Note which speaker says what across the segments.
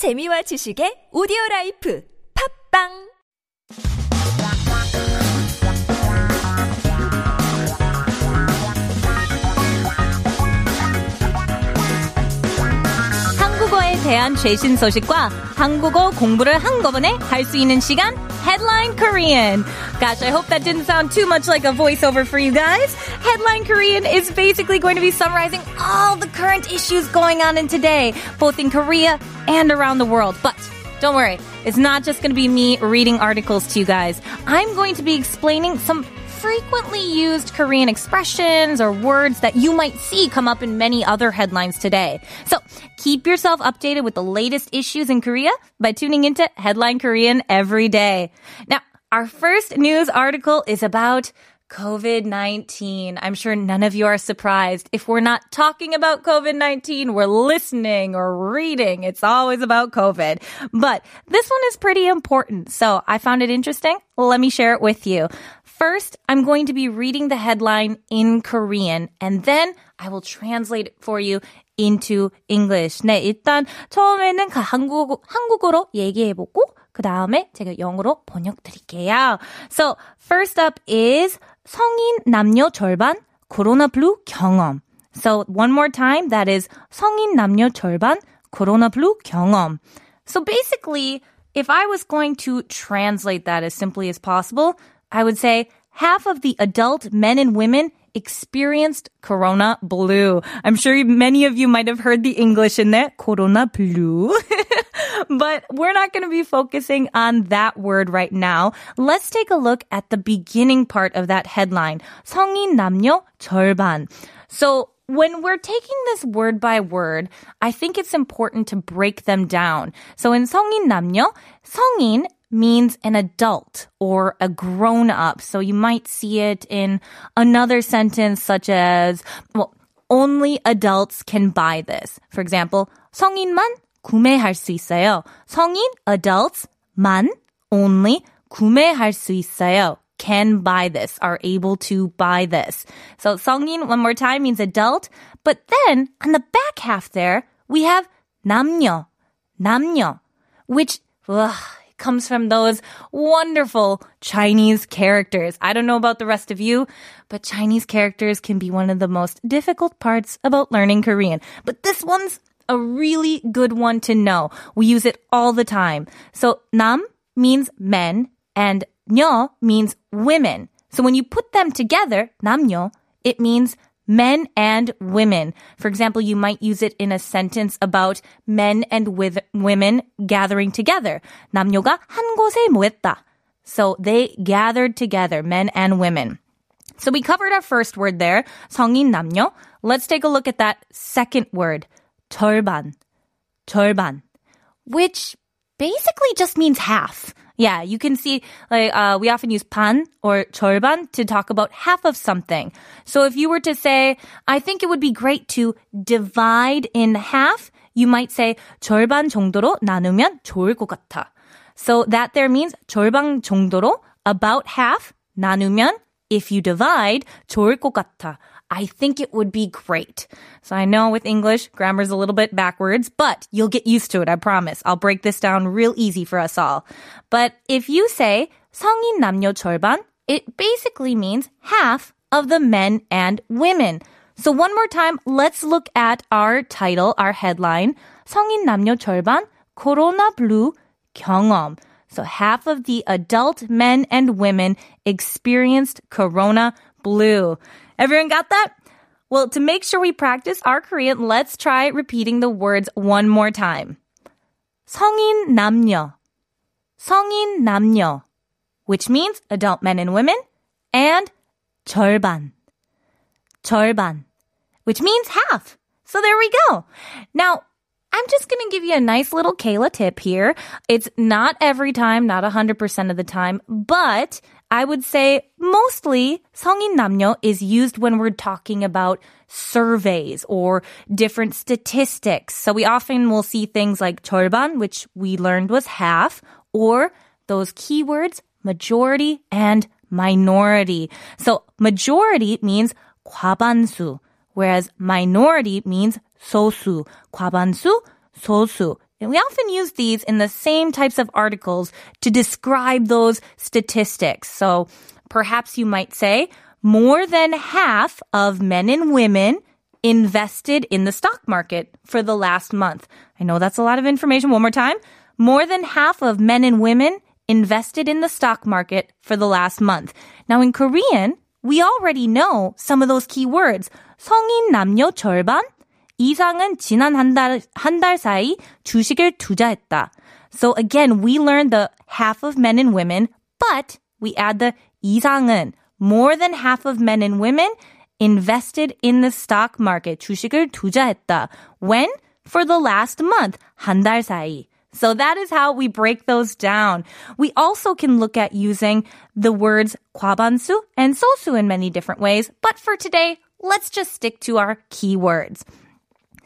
Speaker 1: 재미와 지식의 오디오 라이프. 팝빵
Speaker 2: 대한 최신 소식과 한국어 공부를 한꺼번에 할 수 있는 시간 Headline Korean. Gosh, I hope that didn't sound too much like a voiceover for you guys. Headline Korean is basically going to be summarizing all the current issues going on in today, both in Korea and around the world. But don't worry, it's not just going to be me reading articles to you guys. I'm going to be explaining some frequently used Korean expressions or words that you might see come up in many other headlines today. So keep yourself updated with the latest issues in Korea by tuning into Headline Korean every day. Now, our first news article is about COVID-19. I'm sure none of you are surprised. If we're not talking about COVID-19, we're listening or reading. It's always about COVID. But this one is pretty important. So I found it interesting. Let me share it with you. First, I'm going to be reading the headline in Korean and then I will translate it for you into English. 네, 일단 처음에는 그 한국, 한국어로 얘기해보고 그 다음에 제가 영어로 번역 드릴게요. So, first up is 성인 남녀 절반 코로나 블루 경험. So, one more time, that is 성인 남녀 절반 코로나 블루 경험. So basically, if I was going to translate that as simply as possible, I would say half of the adult men and women experienced corona blue. I'm sure many of you might have heard the English in there, corona blue. but we're not going to be focusing on that word right now. Let's take a look at the beginning part of that headline. 성인 남녀 절반. So when we're taking this word by word, I think it's important to break them down. So in 성인 남녀, 성인 means an adult or a grown up. So you might see it in another sentence such as, well, only adults can buy this. For example, 성인만 구매할 수 있어요. 성인, adults, 만, only, 구매할 수 있어요. Can buy this, are able to buy this. So 성인, one more time, means adult. But then, on the back half there, we have 남녀, 남녀, which, ugh, comes from those wonderful Chinese characters. I don't know about the rest of you, but Chinese characters can be one of the most difficult parts about learning Korean. But this one's a really good one to know. We use it all the time. So 남 means men and 녀 means women. So when you put them together, 남녀, it means men and women. For example, you might use it in a sentence about men and with women gathering together. 남녀가 한 곳에 모였다. So they gathered together, men and women. So we covered our first word there, 성인 남녀. Let's take a look at that second word, 절반. 절반. Which basically just means half. Yeah, you can see like uh, we often use 반 or 절반 to talk about half of something. So if you were to say, I think it would be great to divide in half, you might say 절반 정도로 나누면 좋을 것 같아. So that there means 절반 정도로 about half 나누면 if you divide 좋을 것 같아. I think it would be great. So I know with English, grammar's a little bit backwards, but you'll get used to it, I promise. I'll break this down real easy for us all. But if you say 성인 남녀 절반, it basically means half of the men and women. So one more time, let's look at our title, our headline. 성인 남녀 절반, 코로나 블루 경험. So half of the adult men and women experienced corona blue. Everyone got that? Well, to make sure we practice our Korean, let's try repeating the words one more time. 성인 남녀. 성인 남녀. Which means adult men and women. And 절반. 절반. Which means half. So there we go. Now, I'm just going to give you a nice little Kayla tip here. It's not every time, not 100% of the time, but I would say mostly 성인 남녀 is used when we're talking about surveys or different statistics. So we often will see things like 절반, which we learned was half, or those keywords majority and minority. So majority means 과반수, whereas minority means 소수. 과반수, 소수. we often use these in the same types of articles to describe those statistics. So perhaps you might say more than half of men and women invested in the stock market for the last month. I know that's a lot of information. One more time. More than half of men and women invested in the stock market for the last month. Now in Korean, we already know some of those key words. 성인 남녀 절반 이상은 지난 한 달, 한 달 사이 주식을 투자했다. So again, we learned the half of men and women, but we add the 이상은 more than half of men and women invested in the stock market. 주식을 투자했다. When? For the last month. 한 달 사이. So that is how we break those down. We also can look at using the words 과반수 and 소수 in many different ways. But for today, let's just stick to our keywords.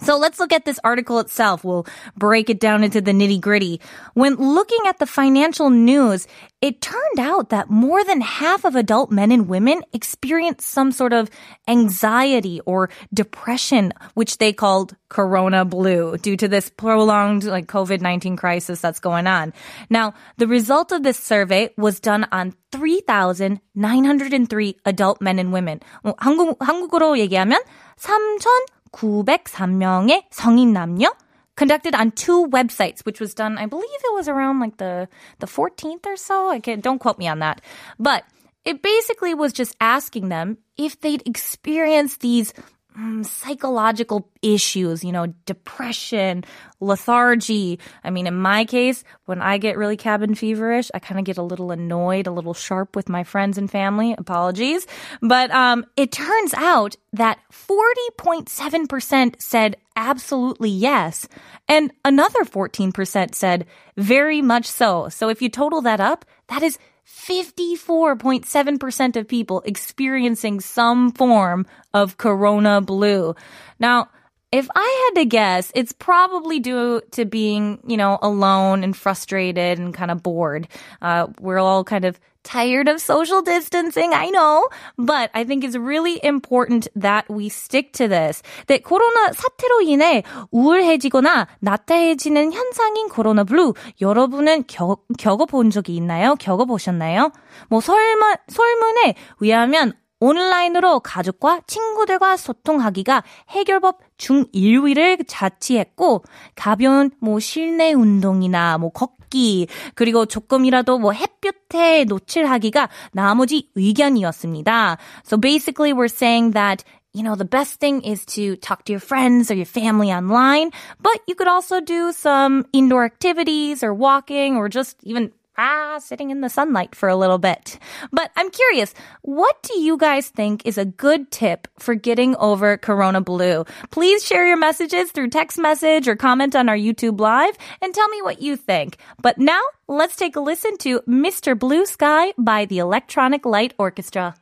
Speaker 2: So let's look at this article itself. We'll break it down into the nitty gritty. When looking at the financial news, it turned out that more than half of adult men and women experience some sort of anxiety or depression, which they called corona blue due to this prolonged like COVID-19 crisis that's going on. Now, the result of this survey was done on 3,903 adult men and women. 한국, 한국어로 얘기하면 3,000 903명의 성인 남녀 conducted on two websites, which was done, I believe it was around like the, the 14th or so. I can't, don't quote me on that. But it basically was just asking them if they'd experienced these mm, psychological issues, you know, depression, lethargy. I mean, in my case, when I get really cabin feverish, I kind of get a little annoyed, a little sharp with my friends and family. Apologies. But um, it turns out that 40.7% said absolutely yes. And another 14% said very much so. So if you total that up, that is 54.7% of people experiencing some form of corona blue. Now, if I had to guess, it's probably due to being, you know, alone and frustrated and kind of bored. Uh, we're all kind of tired of social distancing, I know. But I think it's really important that we stick to this. That 코로나 사태로 인해 우울해지거나 나태해지는 현상인 코로나 블루 여러분은 겪, 겪어본 적이 있나요? 겪어보셨나요? 뭐 설마, 설문에 의하면 온라인으로 가족과 친구들과 소통하기가 해결법 중 1위를 자취했고 가벼운 뭐 실내 운동이나 뭐 걷 기 그리고 조금이라도 뭐 햇볕에 노출하기가 나머지 의견이었습니다. So basically we're saying that you know, the best thing is to talk to your friends or your family online, but you could also do some indoor activities or walking or just even ah, sitting in the sunlight for a little bit. But I'm curious, what do you guys think is a good tip for getting over Corona Blue? Please share your messages through text message or comment on our YouTube live and tell me what you think. But now, let's take a listen to Mr. Blue Sky by the Electronic Light Orchestra.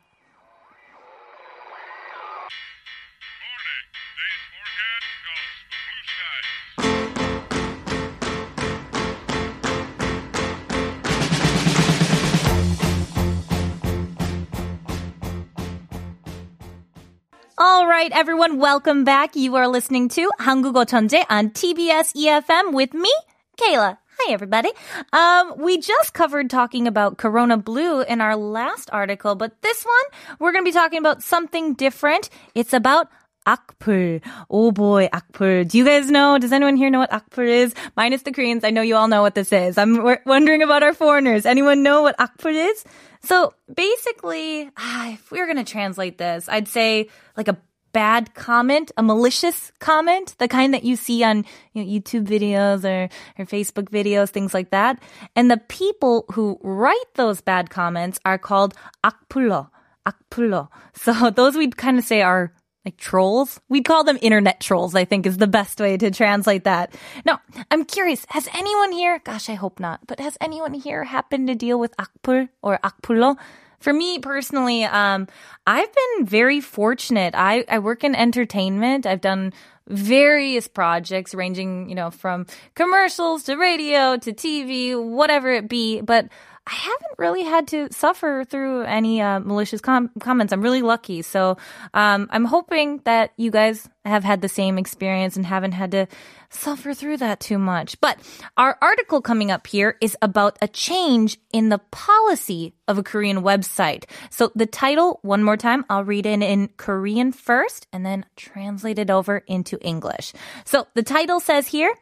Speaker 2: All right, everyone, welcome back. You are listening to 한국어 천재 on TBS EFM with me, Kayla. Hi, everybody. Um, we just covered talking about Corona Blue in our last article, but this one, we're going to be talking about something different. It's about akpul. Oh boy, akpul. Do you guys know? Does anyone here know what akpul is? Minus the Koreans, I know you all know what this is. I'm wondering about our foreigners. Anyone know what akpul is? So basically, ah, if we were going to translate this, I'd say like a bad comment, a malicious comment, the kind that you see on you know, YouTube videos or, or Facebook videos, things like that. And the people who write those bad comments are called akpullo, akpullo. So those we'd kind of say are like trolls. We'd call them internet trolls, I think is the best way to translate that. Now, I'm curious, has anyone here, gosh, I hope not, but has anyone here happened to deal with akpul or akpullo? For me personally, um, I've been very fortunate. I, I work in entertainment. I've done various projects ranging, you know, from commercials to radio to TV, whatever it be. But I haven't really had to suffer through any uh, malicious com- comments. I'm really lucky. So um, I'm hoping that you guys have had the same experience and haven't had to suffer through that too much. But our article coming up here is about a change in the policy of a Korean website. So the title, one more time, I'll read it in Korean first and then translate it over into English. So the title says here,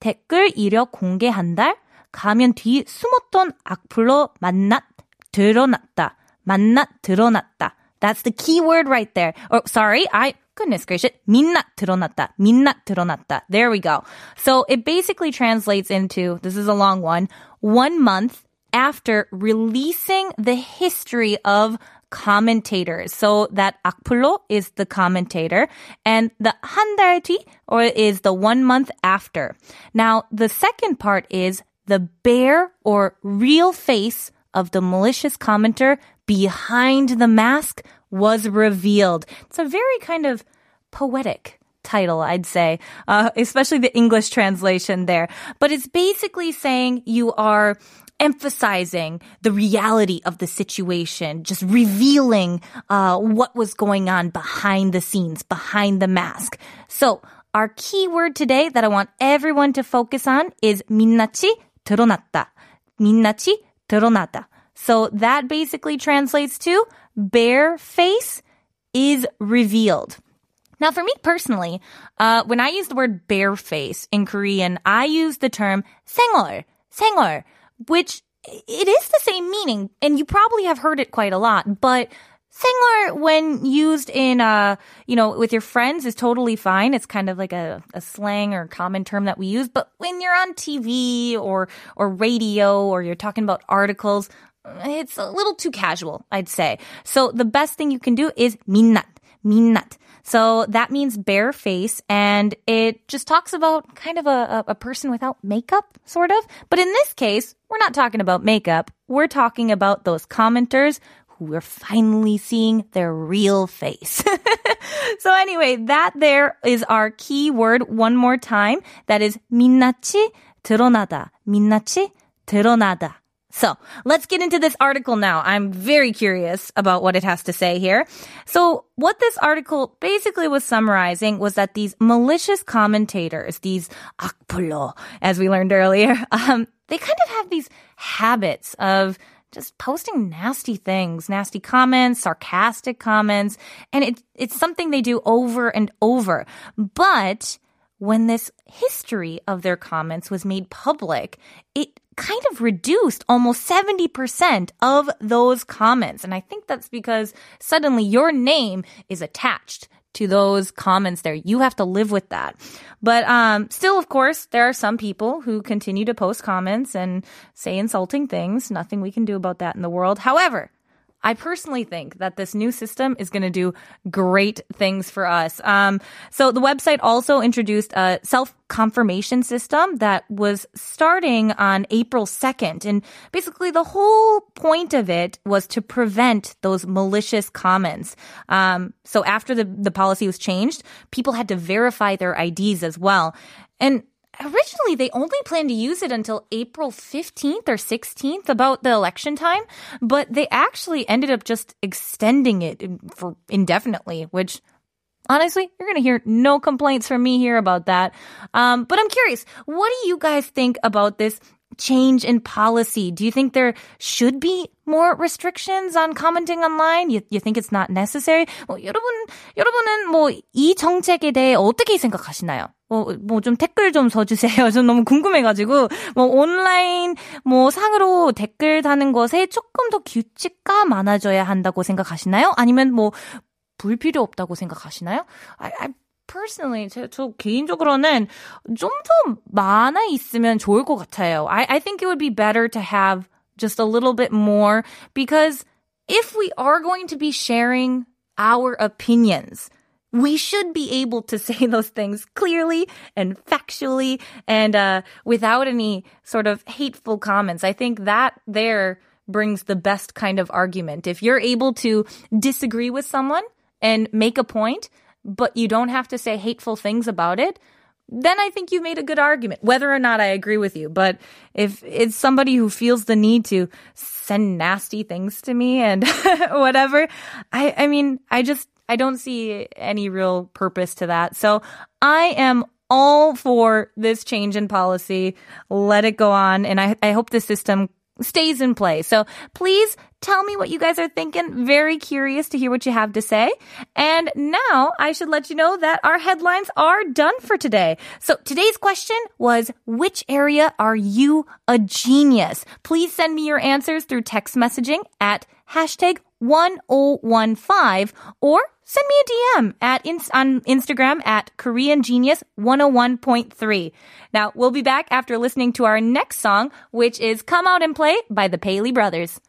Speaker 2: 댓글 이력 공개한 달 가면 뒤 숨었던 악플로 만났 드러났다. 만났 드러났다. That's the key word right there. Oh, sorry. I goodness gracious. 민낯 드러났다. 민낯 드러났다. There we go. So it basically translates into this is a long one. One month after releasing the history of commentators. So that 악플로 is the commentator and the 한달 뒤 or is the one month after. Now the second part is the bare or real face of the malicious commenter behind the mask was revealed. It's a very kind of poetic title, I'd say, uh, especially the English translation there. But it's basically saying you are emphasizing the reality of the situation, just revealing uh, what was going on behind the scenes, behind the mask. So, our key word today that I want everyone to focus on is minachi. 드러났다. 민낯이 드러나다. So that basically translates to bare face is revealed. Now, for me personally, uh, when I use the word bare face in Korean, I use the term 생얼, 생얼, which it is the same meaning, and you probably have heard it quite a lot, but 생얼, when used in uh you know with your friends is totally fine. It's kind of like a, a slang or common term that we use, but when you're on TV or or radio or you're talking about articles, it's a little too casual, I'd say. So the best thing you can do is minat. Minat. So that means bare face, and it just talks about kind of a, a person without makeup, sort of. But in this case, we're not talking about makeup. We're talking about those commenters who are finally seeing their real face. so anyway, that there is our key word one more time. That is 민낯이 드러나다. 민낯이 드러나다. So let's get into this article now. I'm very curious about what it has to say here. So what this article basically was summarizing was that these malicious commentators, these 악플로, as we learned earlier, um, they kind of have these habits of just posting nasty things, nasty comments, sarcastic comments, and it, it's something they do over and over. But when this history of their comments was made public, it kind of reduced almost 70% of those comments. And I think that's because suddenly your name is attached to those comments there. You have to live with that. But um, still, of course, there are some people who continue to post comments and say insulting things. Nothing we can do about that in the world. However, I personally think that this new system is going to do great things for us. Um, so the website also introduced a self confirmation system that was starting on April 2nd. And basically the whole point of it was to prevent those malicious comments. Um, so after the, the policy was changed, people had to verify their IDs as well. And originally they only planned to use it until April 15th or 16th about the election time, but they actually ended up just extending it for indefinitely, which honestly, you're going to hear no complaints from me here about that. Um, but I'm curious, what do you guys think about this change in policy? Do you think there should be more restrictions on commenting online? You, you think it's not necessary? 뭐, 여러분, 여러분은 뭐 이 정책에 대해 어떻게 생각하시나요? 뭐, 뭐 좀 댓글 좀 써주세요. 전 너무 궁금해가지고, 뭐 온라인, 뭐 상으로 댓글 다는 것에 조금 더 규칙화 많아져야 한다고 생각하시나요? 아니면 뭐, 불필요 없다고 생각하시나요? I, I personally, 저, 저 개인적으로는 좀 더 많아 있으면 좋을 것 같아요. I, I think it would be better to have just a little bit more because if we are going to be sharing our opinions, we should be able to say those things clearly and factually and uh, without any sort of hateful comments. I think that there brings the best kind of argument. If you're able to disagree with someone and make a point, but you don't have to say hateful things about it, then I think you made a good argument, whether or not I agree with you. But if it's somebody who feels the need to send nasty things to me and whatever, I, I mean, I just, I don't see any real purpose to that. So I am all for this change in policy. Let it go on. And I, I hope the system stays in place. So please tell me what you guys are thinking. Very curious to hear what you have to say. And now I should let you know that our headlines are done for today. So today's question was, which area are you a genius? Please send me your answers through text messaging at hashtag 1015 or send me a DM at on Instagram at Korean Genius 101.3. Now we'll be back after listening to our next song, which is Come Out and Play by the Paley Brothers.